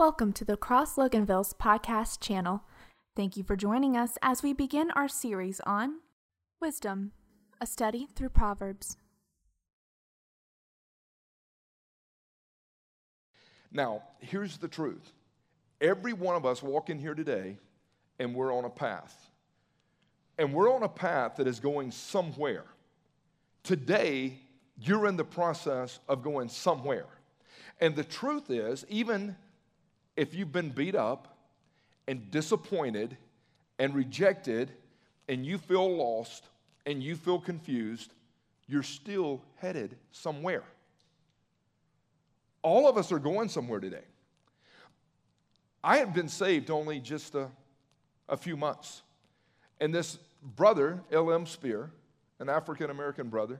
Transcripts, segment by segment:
Welcome to the Cross Loganville's podcast channel. Thank you for joining us as we begin our series on Wisdom, a study through Proverbs. Now, here's the truth every one of us walk in here today and we're on a path. And we're on a path that is going somewhere. Today, you're in the process of going somewhere. And the truth is, even if you've been beat up and disappointed and rejected and you feel lost and you feel confused, you're still headed somewhere. All of us are going somewhere today. I had been saved only just a, a few months. And this brother, L.M. Spear, an African American brother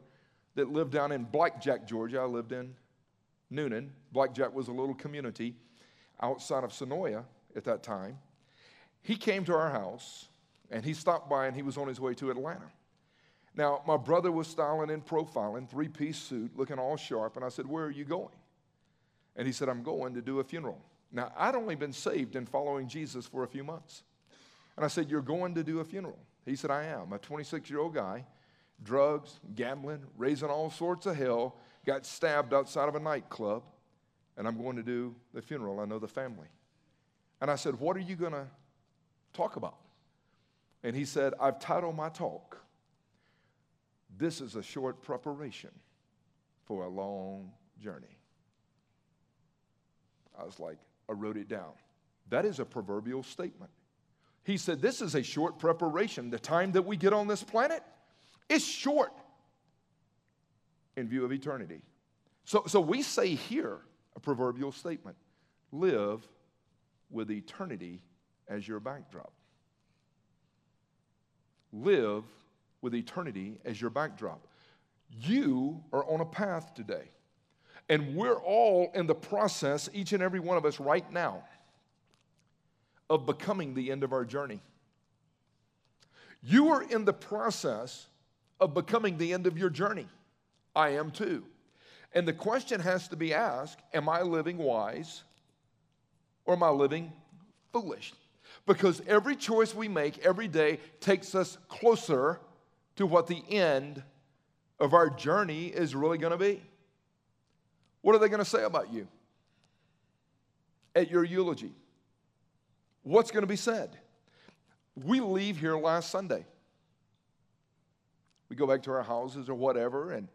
that lived down in Blackjack, Georgia, I lived in Newnan. Blackjack was a little community outside of Senoia at that time. He came to our house and he stopped by and he was on his way to Atlanta. Now, my brother was styling and profiling, three piece suit, looking all sharp. And I said, Where are you going? And he said, I'm going to do a funeral. Now, I'd only been saved and following Jesus for a few months. And I said, You're going to do a funeral? He said, I am. A 26 year old guy, drugs, gambling, raising all sorts of hell, got stabbed outside of a nightclub and I'm going to do the funeral. I know the family. And I said, What are you going to talk about? And he said, I've titled my talk, This is a Short Preparation for a Long Journey. I was like, I wrote it down. That is a proverbial statement. He said, This is a short preparation. The time that we get on this planet is short in view of eternity. So, so we say here, a proverbial statement live with eternity as your backdrop. Live with eternity as your backdrop. You are on a path today. And we're all in the process, each and every one of us right now, of becoming the end of our journey. You are in the process of becoming the end of your journey. I am too. And the question has to be asked Am I living wise or am I living foolish? Because every choice we make every day takes us closer to what the end of our journey is really going to be. What are they going to say about you at your eulogy? What's going to be said? We leave here last Sunday. We go back to our houses or whatever, and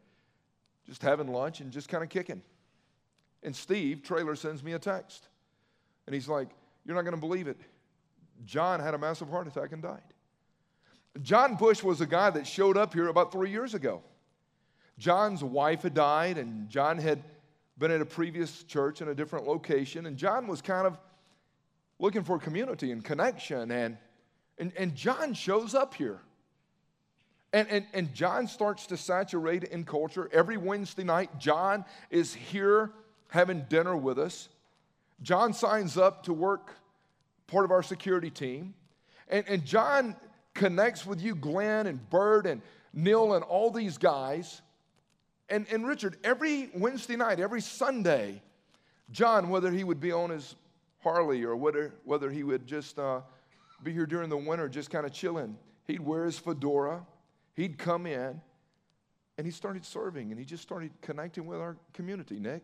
just having lunch and just kind of kicking. And Steve, trailer, sends me a text. And he's like, You're not going to believe it. John had a massive heart attack and died. John Bush was a guy that showed up here about three years ago. John's wife had died, and John had been at a previous church in a different location. And John was kind of looking for community and connection. And, and, and John shows up here. And, and, and John starts to saturate in culture. Every Wednesday night, John is here having dinner with us. John signs up to work part of our security team. And, and John connects with you, Glenn and Bert and Neil and all these guys. And, and Richard, every Wednesday night, every Sunday, John, whether he would be on his Harley or whether, whether he would just uh, be here during the winter, just kind of chilling, he'd wear his fedora He'd come in and he started serving and he just started connecting with our community, Nick.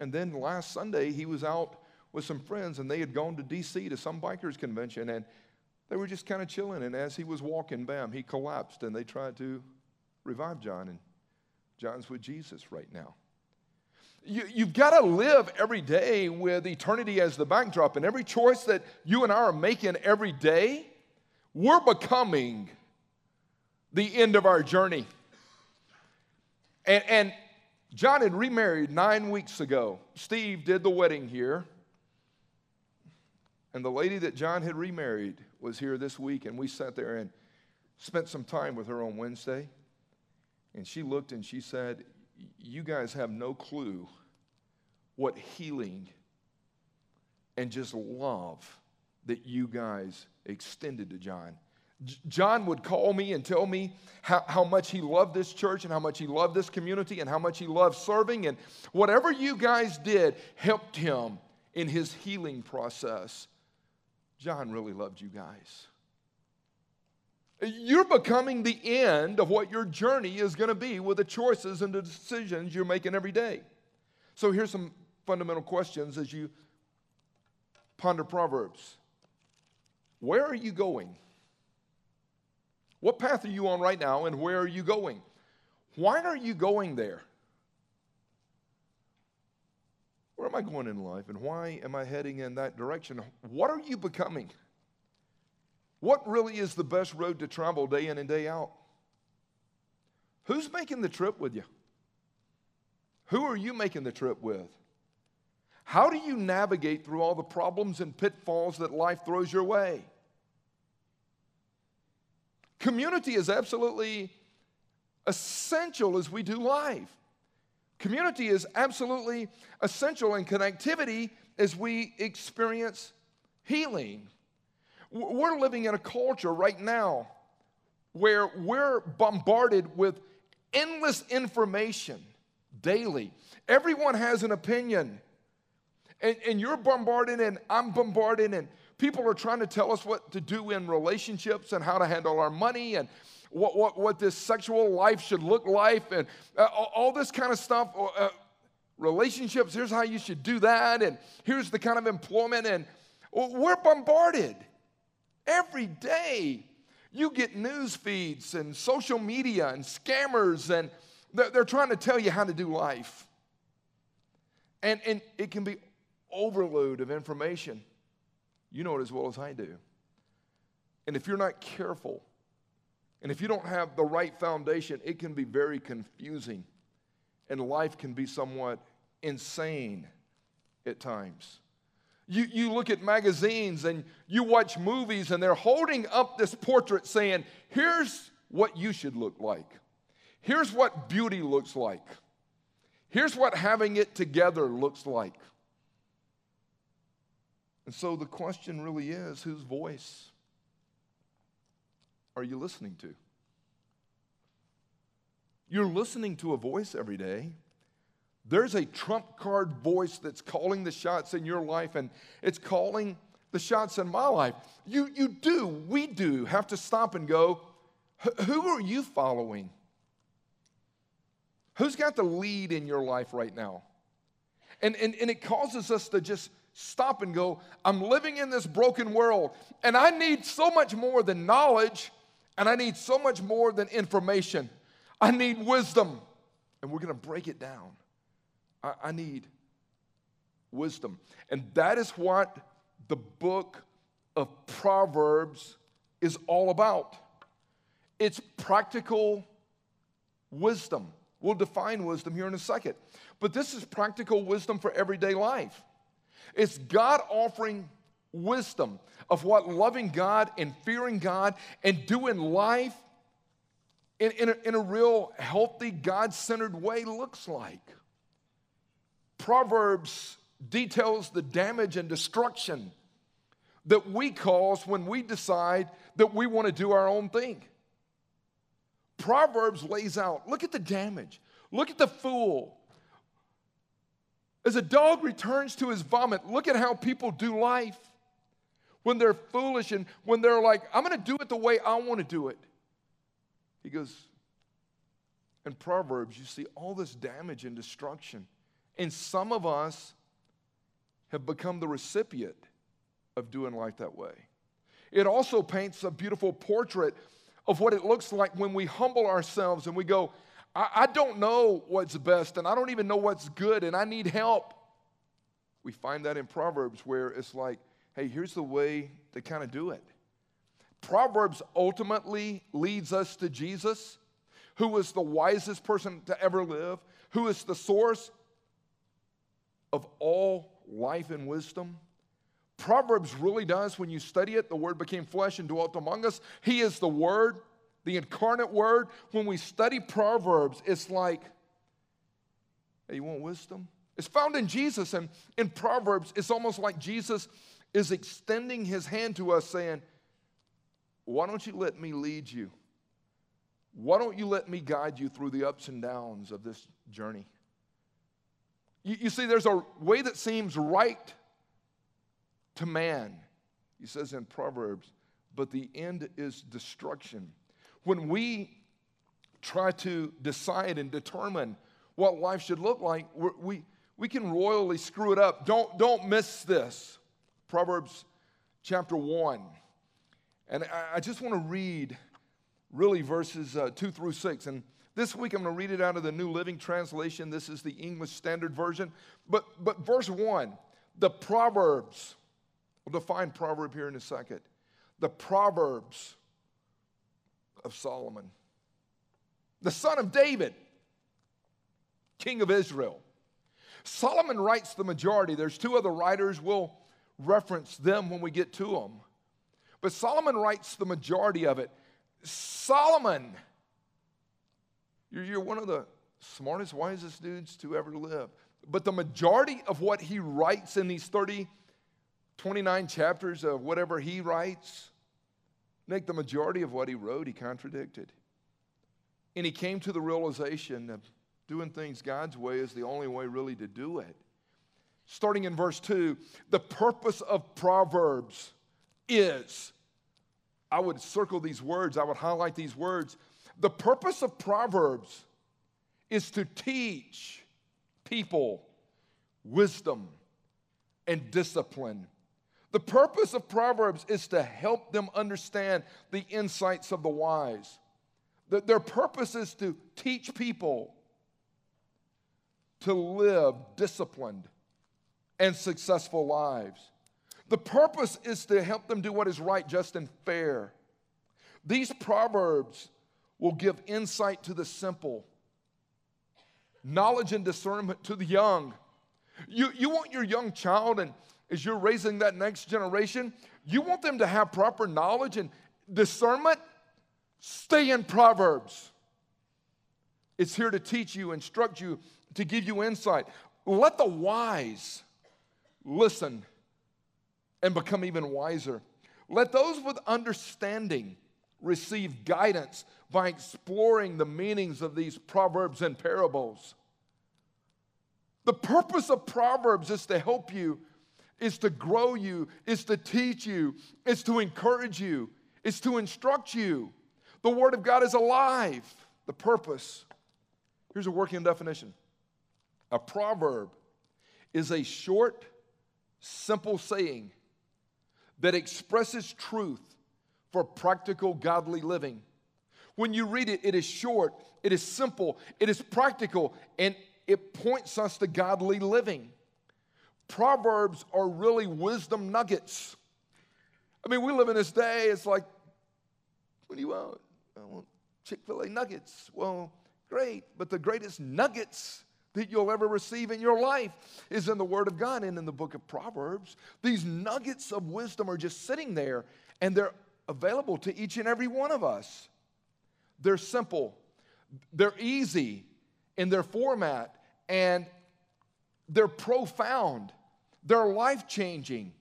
And then last Sunday, he was out with some friends and they had gone to DC to some bikers convention and they were just kind of chilling. And as he was walking, bam, he collapsed and they tried to revive John. And John's with Jesus right now. You, you've got to live every day with eternity as the backdrop. And every choice that you and I are making every day we're becoming the end of our journey. And, and John had remarried nine weeks ago. Steve did the wedding here. And the lady that John had remarried was here this week, and we sat there and spent some time with her on Wednesday. And she looked and she said, You guys have no clue what healing and just love that you guys extended to John. John would call me and tell me how, how much he loved this church and how much he loved this community and how much he loved serving. And whatever you guys did helped him in his healing process. John really loved you guys. You're becoming the end of what your journey is going to be with the choices and the decisions you're making every day. So here's some fundamental questions as you ponder Proverbs. Where are you going? What path are you on right now, and where are you going? Why are you going there? Where am I going in life, and why am I heading in that direction? What are you becoming? What really is the best road to travel day in and day out? Who's making the trip with you? Who are you making the trip with? How do you navigate through all the problems and pitfalls that life throws your way? Community is absolutely essential as we do life. Community is absolutely essential in connectivity as we experience healing. We're living in a culture right now where we're bombarded with endless information daily. Everyone has an opinion. And, and you're bombarded, and I'm bombarded, and people are trying to tell us what to do in relationships and how to handle our money and what, what, what this sexual life should look like, and uh, all this kind of stuff. Uh, relationships, here's how you should do that, and here's the kind of employment, and we're bombarded. Every day, you get news feeds and social media and scammers, and they're, they're trying to tell you how to do life. And, and it can be overload of information. You know it as well as I do. And if you're not careful, and if you don't have the right foundation, it can be very confusing, and life can be somewhat insane at times. You, you look at magazines and you watch movies, and they're holding up this portrait saying, Here's what you should look like. Here's what beauty looks like. Here's what having it together looks like. And so the question really is whose voice are you listening to? You're listening to a voice every day. There's a trump card voice that's calling the shots in your life, and it's calling the shots in my life. You, you do, we do have to stop and go, who are you following? Who's got the lead in your life right now? And, and, and it causes us to just stop and go, I'm living in this broken world, and I need so much more than knowledge, and I need so much more than information. I need wisdom. And we're going to break it down. I, I need wisdom. And that is what the book of Proverbs is all about. It's practical wisdom. We'll define wisdom here in a second. But this is practical wisdom for everyday life. It's God offering wisdom of what loving God and fearing God and doing life in, in, a, in a real healthy, God centered way looks like. Proverbs details the damage and destruction that we cause when we decide that we want to do our own thing. Proverbs lays out look at the damage, look at the fool. As a dog returns to his vomit, look at how people do life when they're foolish and when they're like, I'm going to do it the way I want to do it. He goes, in Proverbs, you see all this damage and destruction. And some of us have become the recipient of doing life that way. It also paints a beautiful portrait of what it looks like when we humble ourselves and we go, I, I don't know what's best and I don't even know what's good and I need help. We find that in Proverbs where it's like, hey, here's the way to kind of do it. Proverbs ultimately leads us to Jesus, who is the wisest person to ever live, who is the source of all life and wisdom. Proverbs really does, when you study it, the Word became flesh and dwelt among us. He is the Word, the incarnate Word. When we study Proverbs, it's like, hey, you want wisdom? It's found in Jesus. And in Proverbs, it's almost like Jesus is extending his hand to us, saying, why don't you let me lead you? Why don't you let me guide you through the ups and downs of this journey? You, you see, there's a way that seems right to man, he says in Proverbs, but the end is destruction. When we try to decide and determine what life should look like, we, we can royally screw it up. Don't, don't miss this. Proverbs chapter 1. And I, I just want to read really verses uh, 2 through 6. And this week I'm going to read it out of the New Living Translation. This is the English Standard Version. But, but verse 1, the Proverbs. We'll define proverb here in a second. The Proverbs of Solomon, the son of David, king of Israel. Solomon writes the majority. There's two other writers. We'll reference them when we get to them. But Solomon writes the majority of it. Solomon, you're, one of the smartest, wisest dudes to ever live. But the majority of what he writes in these 30, 29 chapters of whatever he writes, Nick, the majority of what he wrote, he contradicted. And he came to the realization that doing things God's way is the only way really to do it. Starting in verse 2, the purpose of Proverbs is I would circle these words, I would highlight these words. The purpose of Proverbs is to teach people wisdom and discipline. The purpose of Proverbs is to help them understand the insights of the wise. Their purpose is to teach people to live disciplined and successful lives. The purpose is to help them do what is right, just, and fair. These proverbs will give insight to the simple, knowledge and discernment to the young. You, you want your young child, and as you're raising that next generation, you want them to have proper knowledge and discernment. Stay in Proverbs. It's here to teach you, instruct you, to give you insight. Let the wise listen and become even wiser. Let those with understanding receive guidance by exploring the meanings of these proverbs and parables. The purpose of Proverbs is to help you, is to grow you, is to teach you, is to encourage you, is to instruct you. The Word of God is alive. The purpose. Here's a working definition a proverb is a short, simple saying that expresses truth for practical, godly living. When you read it, it is short, it is simple, it is practical, and it points us to godly living. Proverbs are really wisdom nuggets. I mean, we live in this day, it's like, what do you want? I want Chick fil A nuggets. Well, great, but the greatest nuggets that you'll ever receive in your life is in the Word of God and in the book of Proverbs. These nuggets of wisdom are just sitting there and they're available to each and every one of us. They're simple, they're easy in their format, and they're profound, they're life changing.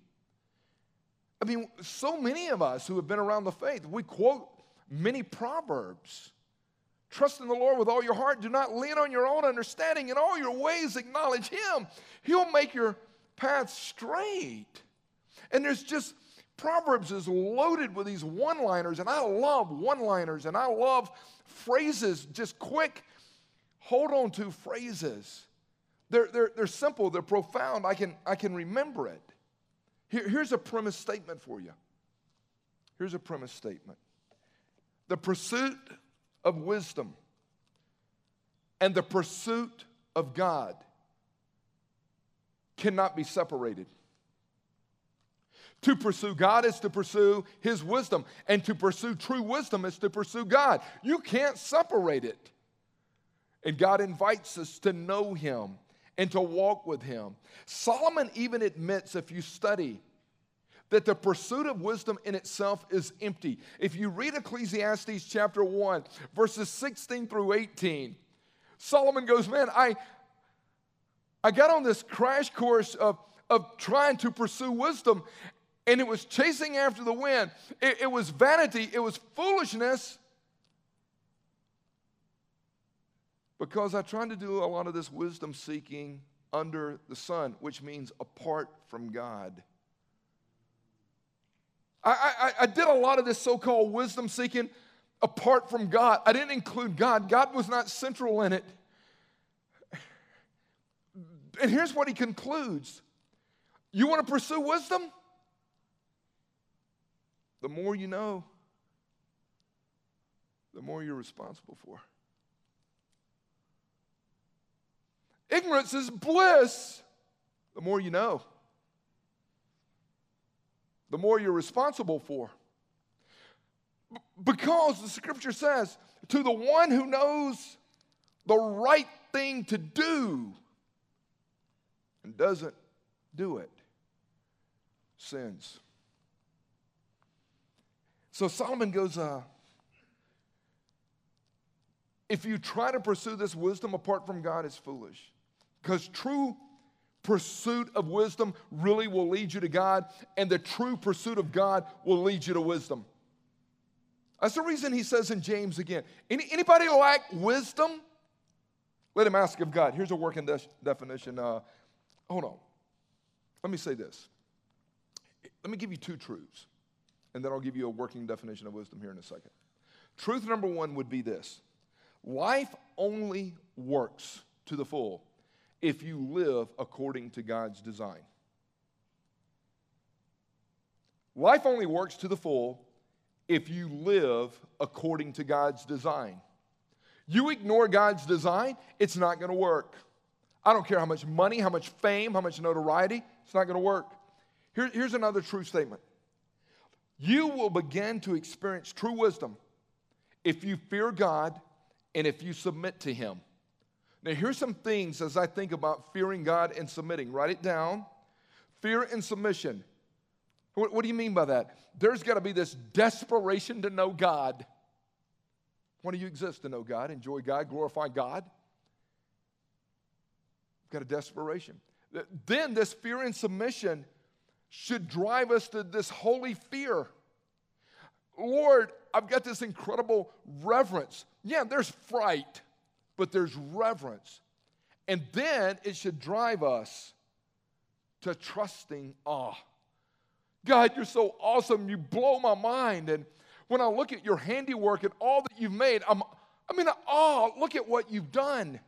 I mean, so many of us who have been around the faith, we quote many proverbs. Trust in the Lord with all your heart. Do not lean on your own understanding. In all your ways, acknowledge Him. He'll make your path straight. And there's just, Proverbs is loaded with these one liners, and I love one liners, and I love phrases, just quick, hold on to phrases. They're, they're, they're simple, they're profound. I can, I can remember it. Here, here's a premise statement for you. Here's a premise statement. The pursuit of wisdom and the pursuit of God cannot be separated. To pursue God is to pursue His wisdom, and to pursue true wisdom is to pursue God. You can't separate it. And God invites us to know Him and to walk with Him. Solomon even admits, if you study that the pursuit of wisdom in itself is empty. If you read Ecclesiastes chapter 1, verses 16 through 18, Solomon goes, Man, I, I got on this crash course of, of trying to pursue wisdom, and it was chasing after the wind. It, it was vanity, it was foolishness. Because I tried to do a lot of this wisdom seeking under the sun, which means apart from God. I, I, I did a lot of this so called wisdom seeking apart from God. I didn't include God, God was not central in it. And here's what he concludes You want to pursue wisdom? The more you know, the more you're responsible for. Ignorance is bliss. The more you know, the more you're responsible for. Because the scripture says, to the one who knows the right thing to do and doesn't do it, sins. So Solomon goes, uh, if you try to pursue this wisdom apart from God, it's foolish. Because true pursuit of wisdom really will lead you to God, and the true pursuit of God will lead you to wisdom. That's the reason he says in James again Any, anybody lack wisdom? Let him ask of God. Here's a working de- definition. Uh, hold on. Let me say this. Let me give you two truths, and then I'll give you a working definition of wisdom here in a second. Truth number one would be this life only works to the full if you live according to God's design. Life only works to the full if you live according to God's design. You ignore God's design, it's not going to work. I don't care how much money, how much fame, how much notoriety, it's not going to work. Here, here's another true statement you will begin to experience true wisdom if you fear God and if you submit to Him. Now, here's some things as I think about fearing God and submitting. Write it down. Fear and submission. What, what do you mean by that? There's got to be this desperation to know God. Why do you exist to know God, enjoy God, glorify God? Got a desperation. Then this fear and submission should drive us to this holy fear. Lord, I've got this incredible reverence. Yeah, there's fright but there's reverence. And then it should drive us to trusting awe. God, you're so awesome. You blow my mind. And when I look at your handiwork and all that you've made, I'm, I'm in awe. Look at what you've done.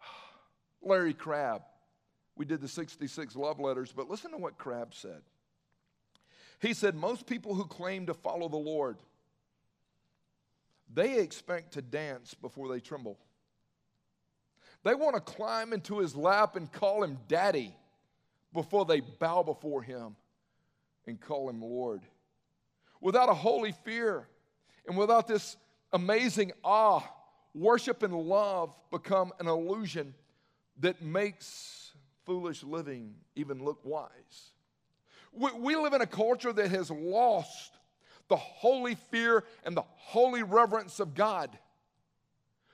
Larry Crabb. We did the 66 love letters, but listen to what Crabb said. He said, Most people who claim to follow the Lord they expect to dance before they tremble. They want to climb into his lap and call him daddy before they bow before him and call him Lord. Without a holy fear and without this amazing awe, worship and love become an illusion that makes foolish living even look wise. We, we live in a culture that has lost the holy fear and the holy reverence of God.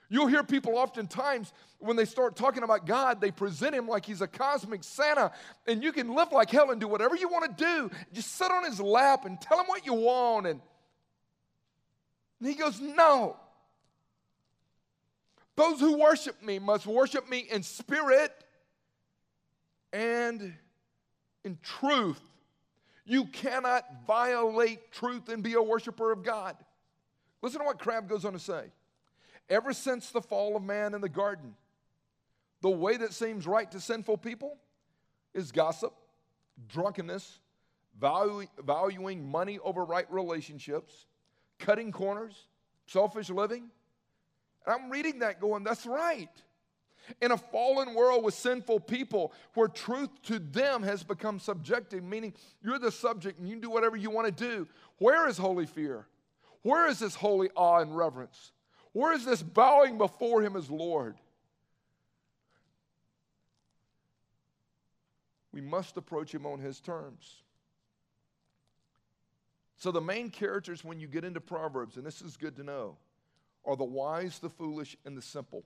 You'll hear people oftentimes when they start talking about God, they present him like he's a cosmic Santa, and you can live like hell and do whatever you want to do. Just sit on his lap and tell him what you want. And, and he goes, No. Those who worship me must worship me in spirit and in truth. You cannot violate truth and be a worshiper of God. Listen to what Crabb goes on to say. Ever since the fall of man in the garden, the way that seems right to sinful people is gossip, drunkenness, value, valuing money over right relationships, cutting corners, selfish living. And I'm reading that going, that's right. In a fallen world with sinful people where truth to them has become subjective, meaning you're the subject and you can do whatever you want to do, where is holy fear? Where is this holy awe and reverence? Where is this bowing before Him as Lord? We must approach Him on His terms. So, the main characters when you get into Proverbs, and this is good to know, are the wise, the foolish, and the simple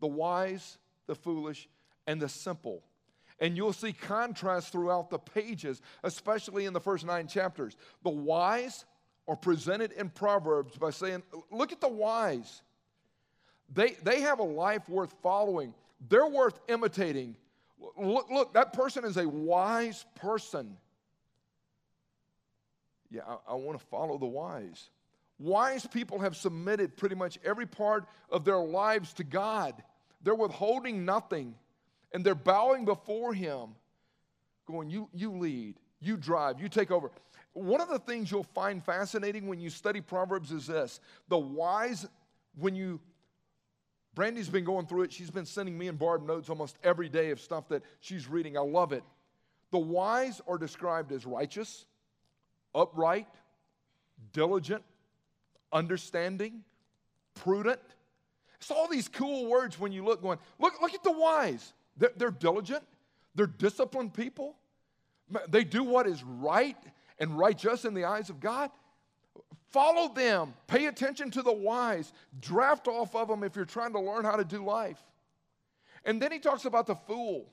the wise, the foolish, and the simple. And you'll see contrast throughout the pages, especially in the first nine chapters. The wise are presented in Proverbs by saying, Look at the wise. They, they have a life worth following, they're worth imitating. Look, look, that person is a wise person. Yeah, I, I want to follow the wise. Wise people have submitted pretty much every part of their lives to God. They're withholding nothing and they're bowing before Him, going, You, you lead, you drive, you take over. One of the things you'll find fascinating when you study Proverbs is this the wise, when you Brandy's been going through it. She's been sending me and Barb notes almost every day of stuff that she's reading. I love it. The wise are described as righteous, upright, diligent, understanding, prudent. It's all these cool words when you look going, look, look at the wise. They're, they're diligent, they're disciplined people. They do what is right and righteous in the eyes of God. Follow them. Pay attention to the wise. Draft off of them if you're trying to learn how to do life. And then he talks about the fool.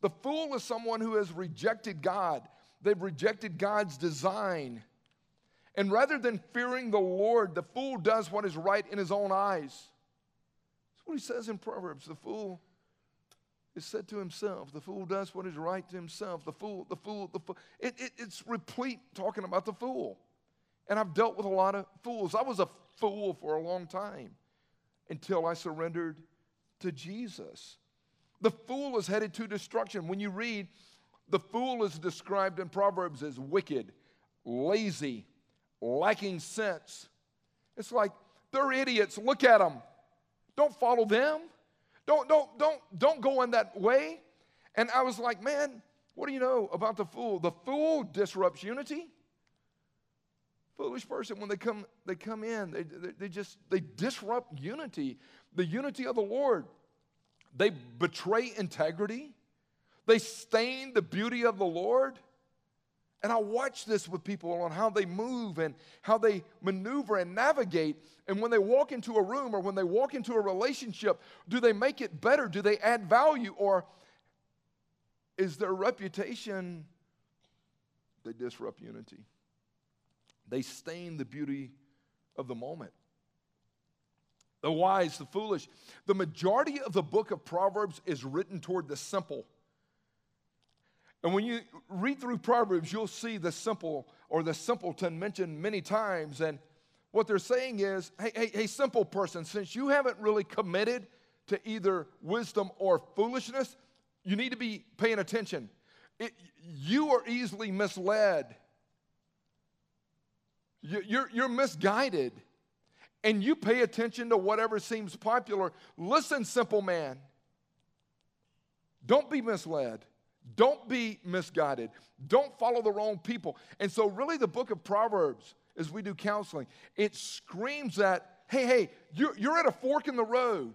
The fool is someone who has rejected God, they've rejected God's design. And rather than fearing the Lord, the fool does what is right in his own eyes. That's what he says in Proverbs. The fool is said to himself. The fool does what is right to himself. The fool, the fool, the fool. It, it, it's replete talking about the fool. And I've dealt with a lot of fools. I was a fool for a long time until I surrendered to Jesus. The fool is headed to destruction. When you read, the fool is described in Proverbs as wicked, lazy, lacking sense. It's like they're idiots. Look at them. Don't follow them. Don't, don't, don't, don't go in that way. And I was like, man, what do you know about the fool? The fool disrupts unity foolish person when they come they come in they, they, they, just they disrupt unity the unity of the lord they betray integrity they stain the beauty of the lord and i watch this with people on how they move and how they maneuver and navigate and when they walk into a room or when they walk into a relationship do they make it better do they add value or is their reputation they disrupt unity they stain the beauty of the moment. The wise, the foolish. The majority of the book of Proverbs is written toward the simple. And when you read through Proverbs, you'll see the simple or the simpleton mentioned many times. And what they're saying is hey, hey, hey, simple person, since you haven't really committed to either wisdom or foolishness, you need to be paying attention. It, you are easily misled. You're, you're misguided. And you pay attention to whatever seems popular. Listen, simple man. Don't be misled. Don't be misguided. Don't follow the wrong people. And so, really, the book of Proverbs, as we do counseling, it screams that, hey, hey, you're, you're at a fork in the road.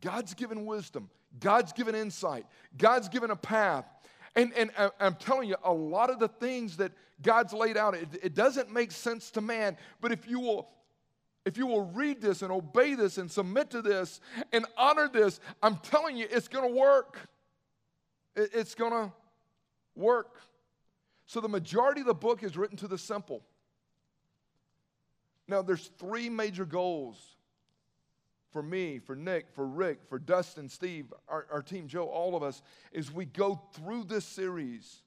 God's given wisdom, God's given insight, God's given a path. And, and I'm telling you, a lot of the things that God's laid out, it, it doesn't make sense to man. But if you will if you will read this and obey this and submit to this and honor this, I'm telling you, it's going to work. It's going to work. So the majority of the book is written to the simple. Now, there's three major goals for me, for Nick, for Rick, for Dustin, Steve, our, our team, Joe, all of us, is we go through this series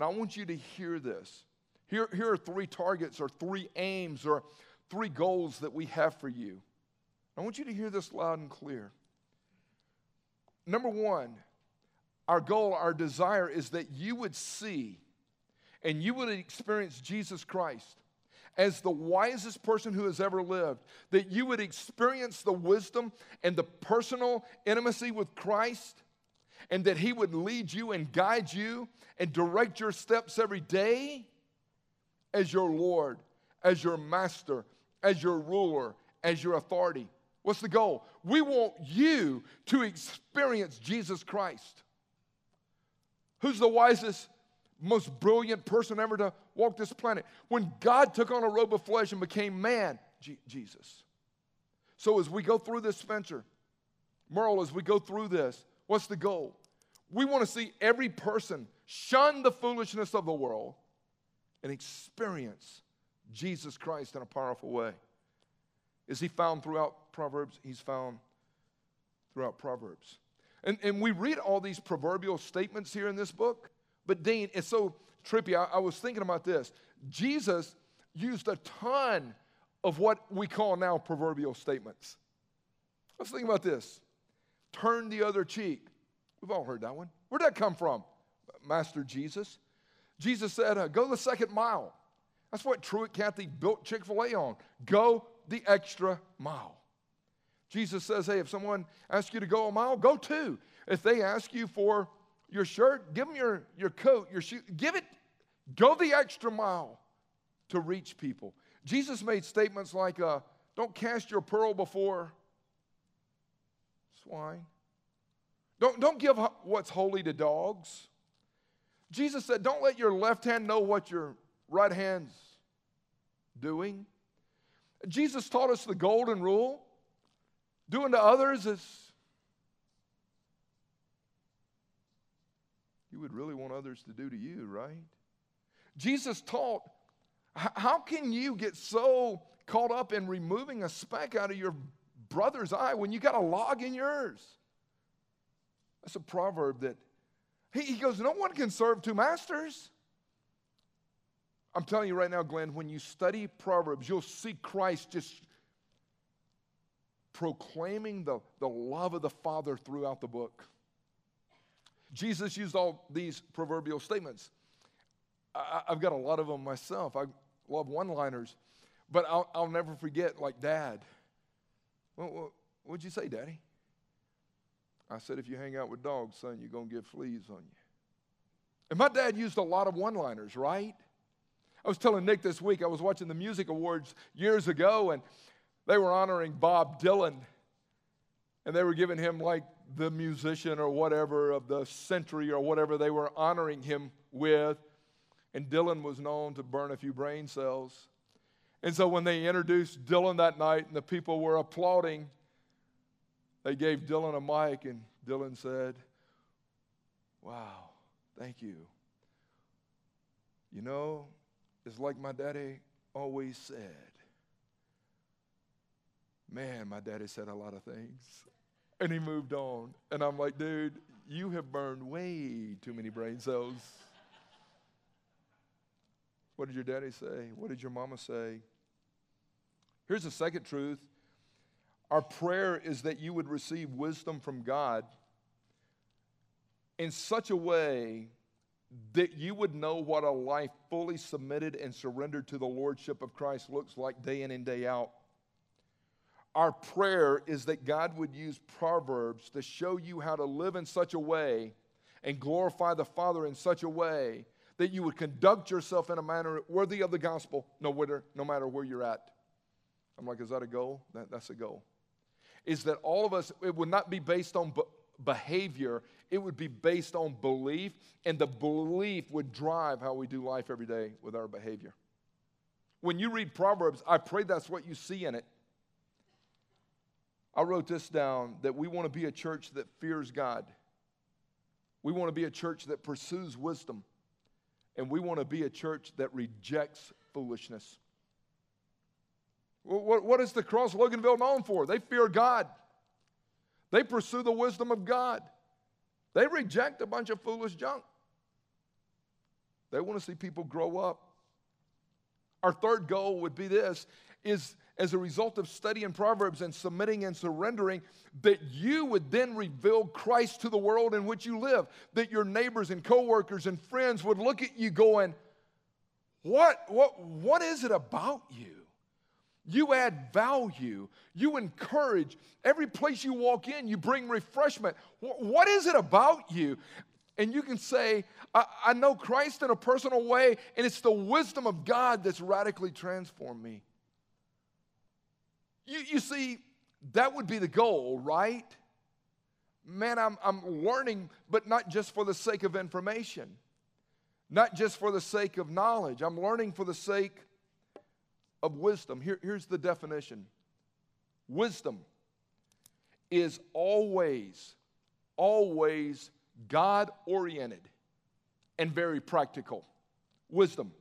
and I want you to hear this. Here, here are three targets or three aims or three goals that we have for you. I want you to hear this loud and clear. Number one, our goal, our desire is that you would see and you would experience Jesus Christ as the wisest person who has ever lived, that you would experience the wisdom and the personal intimacy with Christ and that He would lead you and guide you and direct your steps every day as your Lord, as your master, as your ruler, as your authority. What's the goal? We want you to experience Jesus Christ. Who's the wisest, most brilliant person ever to walk this planet? When God took on a robe of flesh and became man, G- Jesus. So as we go through this venture, Merle, as we go through this, What's the goal? We want to see every person shun the foolishness of the world and experience Jesus Christ in a powerful way. Is he found throughout Proverbs? He's found throughout Proverbs. And, and we read all these proverbial statements here in this book, but Dean, it's so trippy. I, I was thinking about this. Jesus used a ton of what we call now proverbial statements. Let's think about this turn the other cheek. We've all heard that one. Where'd that come from? Master Jesus. Jesus said, uh, Go the second mile. That's what Truett Cathy built Chick fil A on. Go the extra mile. Jesus says, Hey, if someone asks you to go a mile, go two. If they ask you for your shirt, give them your, your coat, your shoe, give it, go the extra mile to reach people. Jesus made statements like, uh, Don't cast your pearl before swine. Don't, don't give what's holy to dogs. Jesus said, Don't let your left hand know what your right hand's doing. Jesus taught us the golden rule doing to others as you would really want others to do to you, right? Jesus taught how can you get so caught up in removing a speck out of your brother's eye when you got a log in yours? That's a proverb that he, he goes, No one can serve two masters. I'm telling you right now, Glenn, when you study Proverbs, you'll see Christ just proclaiming the, the love of the Father throughout the book. Jesus used all these proverbial statements. I, have got a lot of them myself. I love one liners, but I'll, I'll, never forget, like, Dad. What, what, what'd you say, Daddy? I said, if you hang out with dogs, son, you're going to get fleas on you. And my dad used a lot of one liners, right? I was telling Nick this week, I was watching the music awards years ago, and they were honoring Bob Dylan. And they were giving him like the musician or whatever of the century or whatever they were honoring him with. And Dylan was known to burn a few brain cells. And so when they introduced Dylan that night and the people were applauding, they gave Dylan a mic, and Dylan said, Wow, thank you. You know, it's like my daddy always said. Man, my daddy said a lot of things. And he moved on. And I'm like, dude, you have burned way too many brain cells. What did your daddy say? What did your mama say? Here's the second truth our prayer is that you would receive wisdom from God in such a way that you would know what a life fully submitted and surrendered to the Lordship of Christ looks like day in and day out. Our prayer is that God would use Proverbs to show you how to live in such a way and glorify the Father in such a way that you would conduct yourself in a manner worthy of the gospel, no matter, no matter where you're at. I'm like, is that a goal? That, that's a goal is that all of us, it would not be based on be- behavior, it would be based on belief, and the belief would drive how we do life every day with our behavior. When you read Proverbs, I pray that's what you see in it. I wrote this down that we want to be a church that fears God. We want to be a church that pursues wisdom. And we want to be a church that rejects foolishness. What, what is the Cross Loganville known for? They fear God, they pursue the wisdom of God, they reject a bunch of foolish junk. They want to see people grow up. Our third goal would be this is as a result of studying Proverbs and submitting and surrendering, that you would then reveal Christ to the world in which you live. That your neighbors and coworkers and friends would look at you going, What, what, what is it about you? You add value. You encourage. Every place you walk in, you bring refreshment. What is it about you? And you can say, I, I know Christ in a personal way, and it's the wisdom of God that's radically transformed me. You, you see, that would be the goal, right? Man, I'm, I'm learning, but not just for the sake of information, not just for the sake of knowledge. I'm learning for the sake of wisdom. Here, here's the definition wisdom is always, always God oriented and very practical. Wisdom.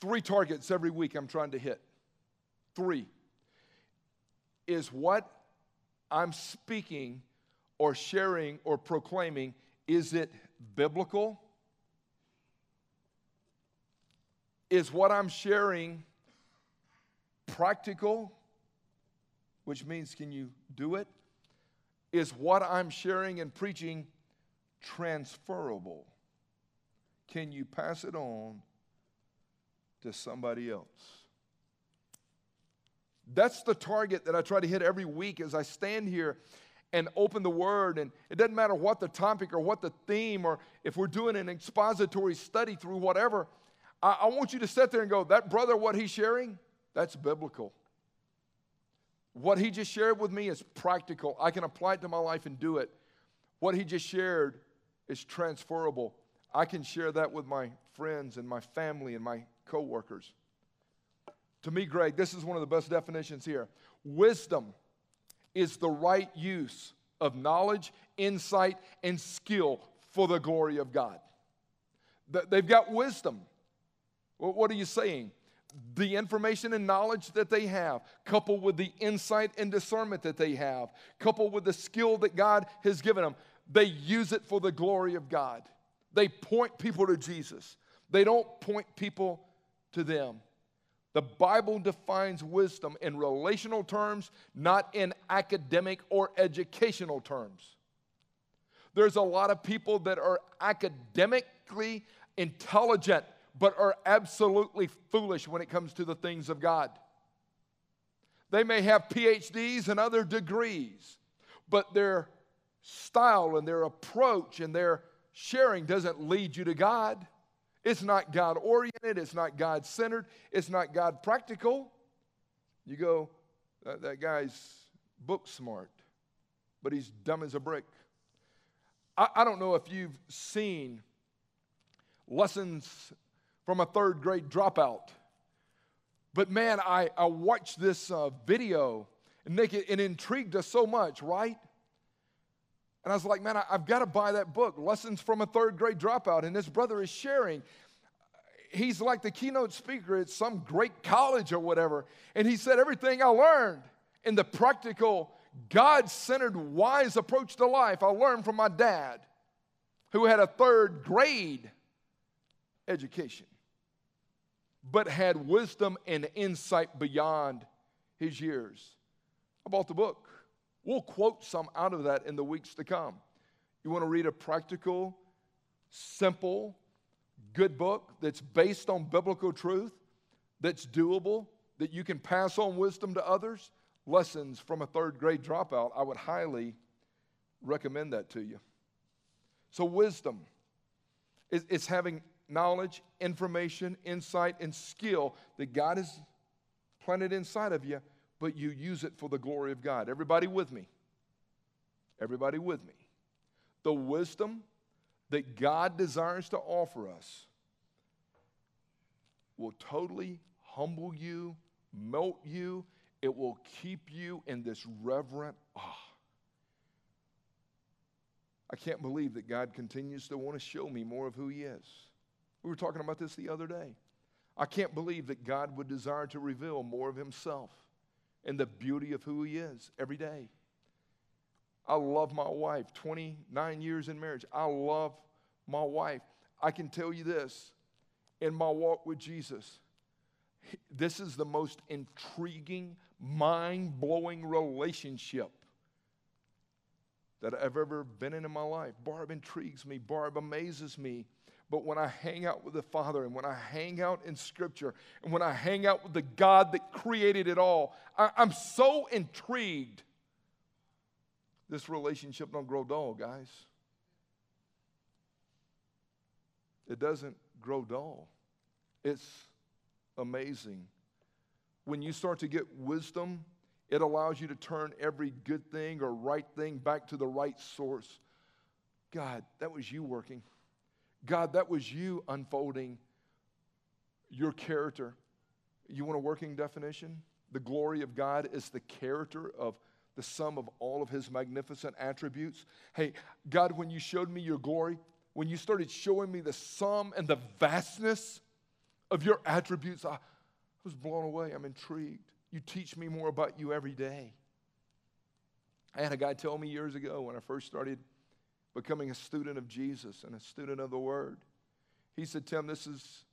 Three targets every week I'm trying to hit. Three. Is what I'm speaking or sharing or proclaiming, is it biblical? Is what I'm sharing practical? Which means, can you do it? Is what I'm sharing and preaching transferable? Can you pass it on to somebody else? That's the target that I try to hit every week as I stand here and open the word. And it doesn't matter what the topic or what the theme, or if we're doing an expository study through whatever, I, I want you to sit there and go, that brother, what he's sharing, that's biblical. What he just shared with me is practical. I can apply it to my life and do it. What he just shared is transferable. I can share that with my friends and my family and my coworkers. To me, Greg, this is one of the best definitions here. Wisdom is the right use of knowledge, insight, and skill for the glory of God. They've got wisdom. What are you saying? The information and knowledge that they have, coupled with the insight and discernment that they have, coupled with the skill that God has given them, they use it for the glory of God. They point people to Jesus. They don't point people to them. The Bible defines wisdom in relational terms, not in academic or educational terms. There's a lot of people that are academically intelligent, but are absolutely foolish when it comes to the things of God. They may have PhDs and other degrees, but their style and their approach and their sharing doesn't lead you to God. It's not God oriented, it's not God centered, it's not God practical. You go, that, that, guy's book smart, but he's dumb as a brick. I, I don't know if you've seen lessons from a third grade dropout, but man, I, I watched this uh, video and Nick, it, it intrigued us so much, right? And I was like, man, I, have got to buy that book, Lessons from a Third Grade Dropout. And this brother is sharing. He's like the keynote speaker at some great college or whatever. And he said, everything I learned in the practical, God centered, wise approach to life, I learned from my dad, who had a third grade education, but had wisdom and insight beyond his years. I bought the book. We'll quote some out of that in the weeks to come. You want to read a practical, simple, good book that's based on biblical truth, that's doable, that you can pass on wisdom to others? Lessons from a third grade dropout. I would highly recommend that to you. So, wisdom is, is having knowledge, information, insight, and skill that God has planted inside of you but you use it for the glory of God. Everybody with me? Everybody with me? The wisdom that God desires to offer us will totally humble you, melt you, it will keep you in this reverent awe. I can't believe that God continues to want to show me more of who He is. We were talking about this the other day. I can't believe that God would desire to reveal more of Himself and the beauty of who He is every day. I love my wife, 29 years in marriage. I love my wife. I can tell you this in my walk with Jesus, this is the most intriguing, mind blowing relationship that I've ever been in in my life. Barb intrigues me, Barb amazes me. But when I hang out with the Father and when I hang out in Scripture and when I hang out with the God that created it all, I, am so intrigued. This relationship don't grow dull, guys. It doesn't grow dull. It's amazing. When you start to get wisdom, it allows you to turn every good thing or right thing back to the right source. God, that was you working. God, that was you unfolding your character. You want a working definition? The glory of God is the character of the sum of all of his magnificent attributes. Hey, God, when you showed me your glory, when you started showing me the sum and the vastness of your attributes, I was blown away. I'm intrigued. You teach me more about you every day. I had a guy tell me years ago when I first started becoming a student of Jesus and a student of the Word. He said, Tim, this is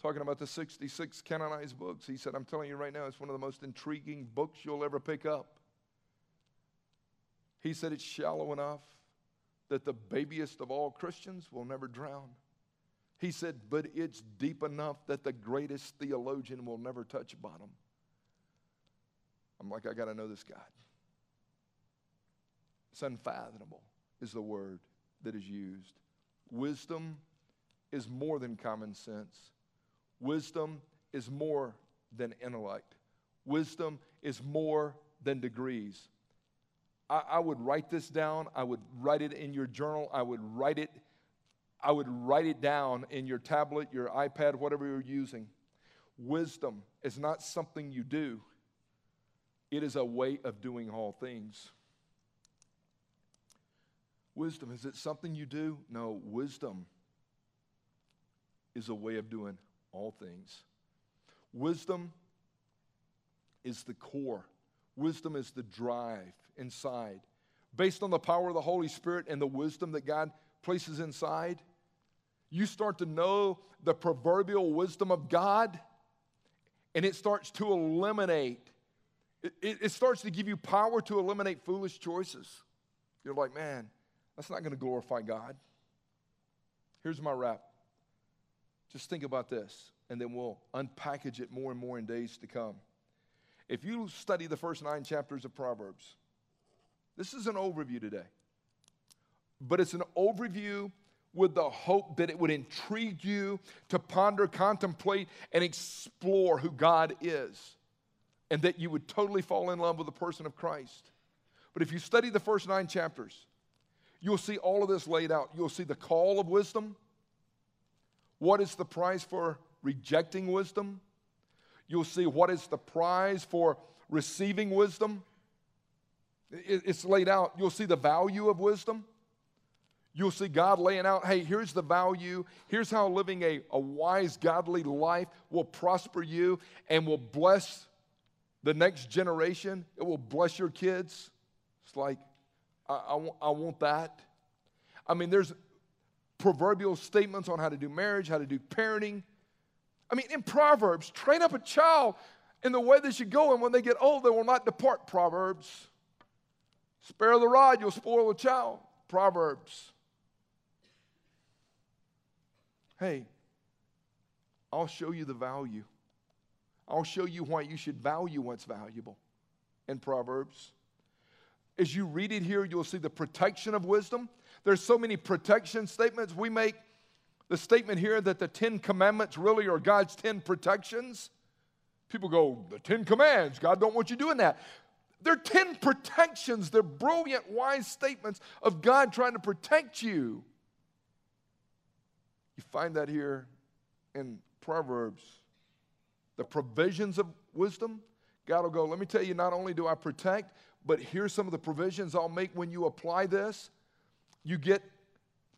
talking about the 66 canonized books. He said, I'm telling you right now, it's one of the most intriguing books you'll ever pick up. He said, it's shallow enough that the babiest of all Christians will never drown. He said, but it's deep enough that the greatest theologian will never touch bottom. I'm like, I got to know this God. It's unfathomable, is the word that is used. Wisdom is more than common sense. Wisdom is more than intellect. Wisdom is more than degrees. I, I, would write this down. I would write it in your journal. I would write it. I would write it down in your tablet, your iPad, whatever you're using. Wisdom is not something you do. It is a way of doing all things. Wisdom, is it something you do? No, wisdom is a way of doing all things. Wisdom is the core, wisdom is the drive inside. Based on the power of the Holy Spirit and the wisdom that God places inside, you start to know the proverbial wisdom of God, and it starts to eliminate, it, it, starts to give you power to eliminate foolish choices. You're like, man, that's not going to glorify God. Here's my wrap. Just think about this, and then we'll unpackage it more and more in days to come. If you study the first nine chapters of Proverbs, this is an overview today, but it's an overview with the hope that it would intrigue you to ponder, contemplate, and explore who God is, and that you would totally fall in love with the person of Christ. But if you study the first nine chapters, you'll see all of this laid out. You'll see the call of wisdom, what is the price for rejecting wisdom? You'll see what is the prize for receiving wisdom. It's laid out. You'll see the value of wisdom. You'll see God laying out, hey, here's the value. Here's how living a, a wise, godly life will prosper you and will bless the next generation. It will bless your kids. It's like, I, I, I want that. I mean, there's proverbial statements on how to do marriage, how to do parenting. I mean, in Proverbs, train up a child in the way they should go, and when they get old, they will not depart. Proverbs. Spare the rod, you'll spoil the child. Proverbs. Hey, I'll show you the value. I'll show you why you should value what's valuable in Proverbs. As you read it here, you'll see the protection of wisdom. There's so many protection statements. We make the statement here that the Ten Commandments really are God's ten protections. People go, the Ten Commands, God don't want you doing that. They're 10 protections. They're brilliant, wise statements of God trying to protect you. You find that here in Proverbs. The provisions of wisdom. God will go, let me tell you, not only do I protect, but here's some of the provisions I'll make when you apply this. You get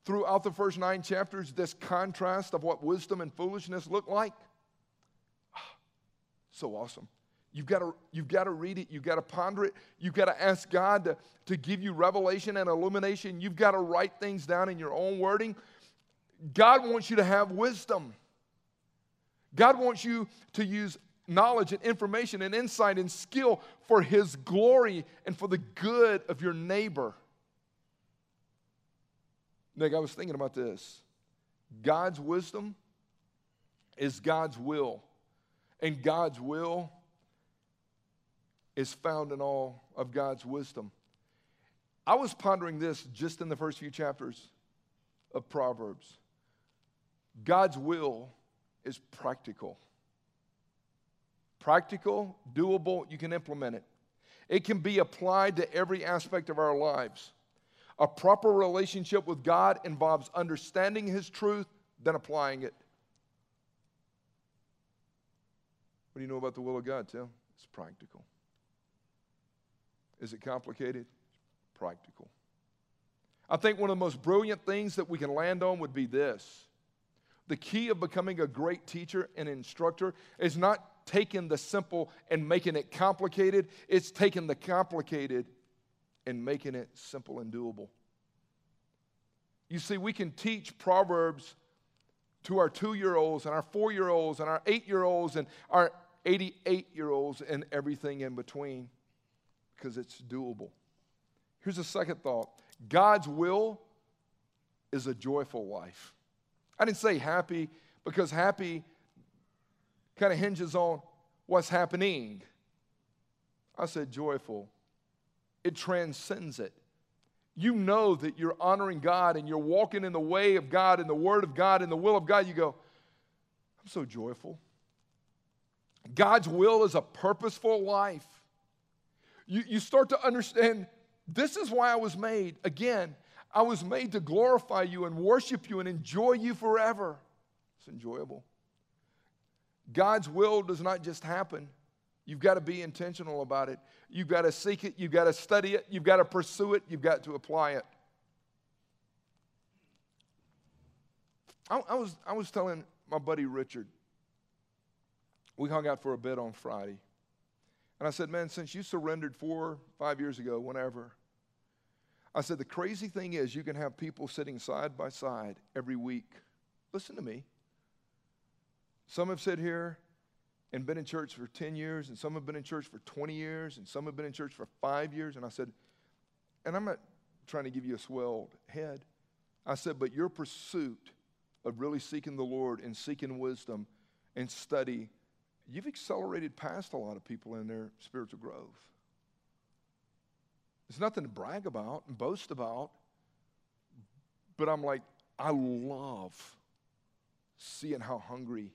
throughout the first nine chapters this contrast of what wisdom and foolishness look like. So awesome. You've got, to, you've got to read it. You've got to ponder it. You've got to ask God to, to give you revelation and illumination. You've got to write things down in your own wording. God wants you to have wisdom. God wants you to use knowledge and information and insight and skill for His glory and for the good of your neighbor. Nick, I was thinking about this. God's wisdom is God's will, and God's will is found in all of God's wisdom. I was pondering this just in the first few chapters of Proverbs. God's will is practical. Practical, doable, you can implement it. It can be applied to every aspect of our lives. A proper relationship with God involves understanding His truth, then applying it. What do you know about the will of God, Tim? It's practical. Is it complicated? Practical. I think one of the most brilliant things that we can land on would be this. The key of becoming a great teacher and instructor is not taking the simple and making it complicated, it's taking the complicated and making it simple and doable. You see, we can teach Proverbs to our two year olds and our four year olds and our eight year olds and our 88 year olds and everything in between because it's doable. Here's a second thought God's will is a joyful life. I didn't say happy because happy kind of hinges on what's happening. I said joyful. It transcends it. You know that you're honoring God and you're walking in the way of God and the Word of God and the will of God. You go, I'm so joyful. God's will is a purposeful life. You, you start to understand this is why I was made. Again, I was made to glorify you and worship you and enjoy you forever. It's enjoyable. God's will does not just happen. You've got to be intentional about it. You've got to seek it. You've got to study it. You've got to pursue it. You've got to apply it. I, I was, I was telling my buddy Richard, we hung out for a bit on Friday. And I said, Man, since you surrendered four, five years ago, whenever, I said, the crazy thing is you can have people sitting side by side every week. Listen to me. Some have sat here and been in church for 10 years, and some have been in church for 20 years, and some have been in church for five years. And I said, and I'm not trying to give you a swelled head. I said, but your pursuit of really seeking the Lord and seeking wisdom and study, you've accelerated past a lot of people in their spiritual growth. It's nothing to brag about and boast about. But I'm like, I love seeing how hungry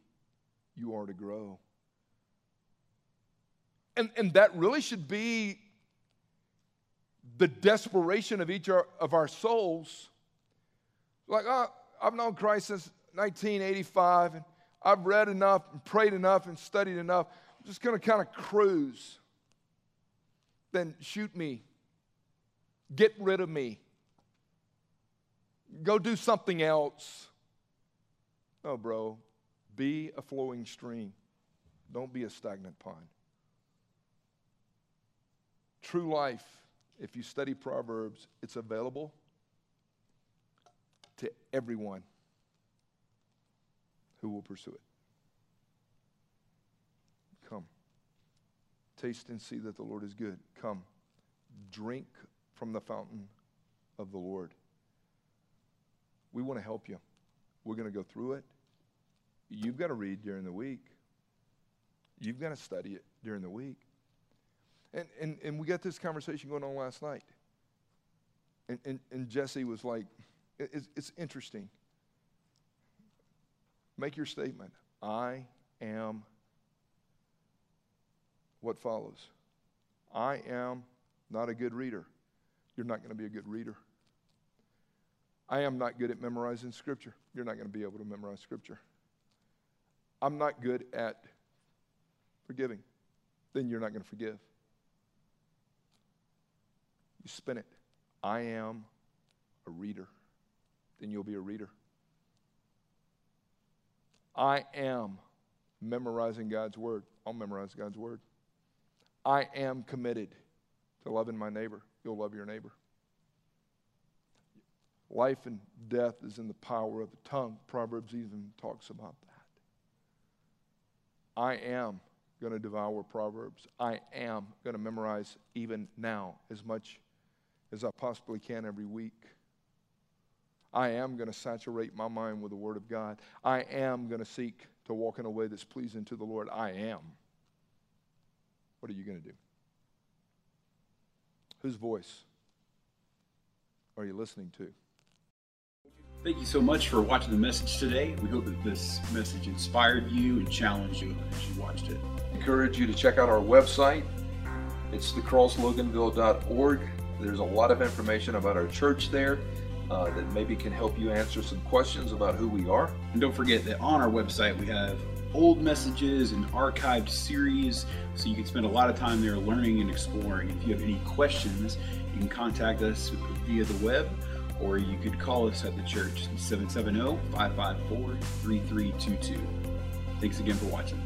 you are to grow. And, and that really should be the desperation of each of our souls. Like, oh, I've known Christ since 1985, and I've read enough and prayed enough and studied enough. I'm just going to kind of cruise. Then shoot me Get rid of me. Go do something else. Oh, bro, be a flowing stream. Don't be a stagnant pond. True life, if you study Proverbs, it's available to everyone who will pursue it. Come. Taste and see that the Lord is good. Come. Drink from the fountain of the Lord. We want to help you. We're going to go through it. You've got to read during the week. You've got to study it during the week. And, and, and we got this conversation going on last night. And, and, and Jesse was like, it's, it's interesting. Make your statement. I am what follows. I am not a good reader you're not going to be a good reader. I am not good at memorizing Scripture. You're not going to be able to memorize Scripture. I'm not good at forgiving. Then you're not going to forgive. You spin it. I am a reader. Then you'll be a reader. I am memorizing God's Word. I'll memorize God's Word. I am committed to loving my neighbor you'll love your neighbor. Life and death is in the power of the tongue. Proverbs even talks about that. I am going to devour Proverbs. I am going to memorize even now as much as I possibly can every week. I am going to saturate my mind with the Word of God. I am going to seek to walk in a way that's pleasing to the Lord. I am. What are you going to do? Whose voice are you listening to? Thank you so much for watching the message today. We hope that this message inspired you and challenged you as you watched it. encourage you to check out our website. It's thecrossloganville.org. There's a lot of information about our church there uh, that maybe can help you answer some questions about who we are. And don't forget that on our website we have old messages and archived series, so you can spend a lot of time there learning and exploring. If you have any questions, you can contact us via the web or you could call us at the church 770 554 3322. Thanks again for watching.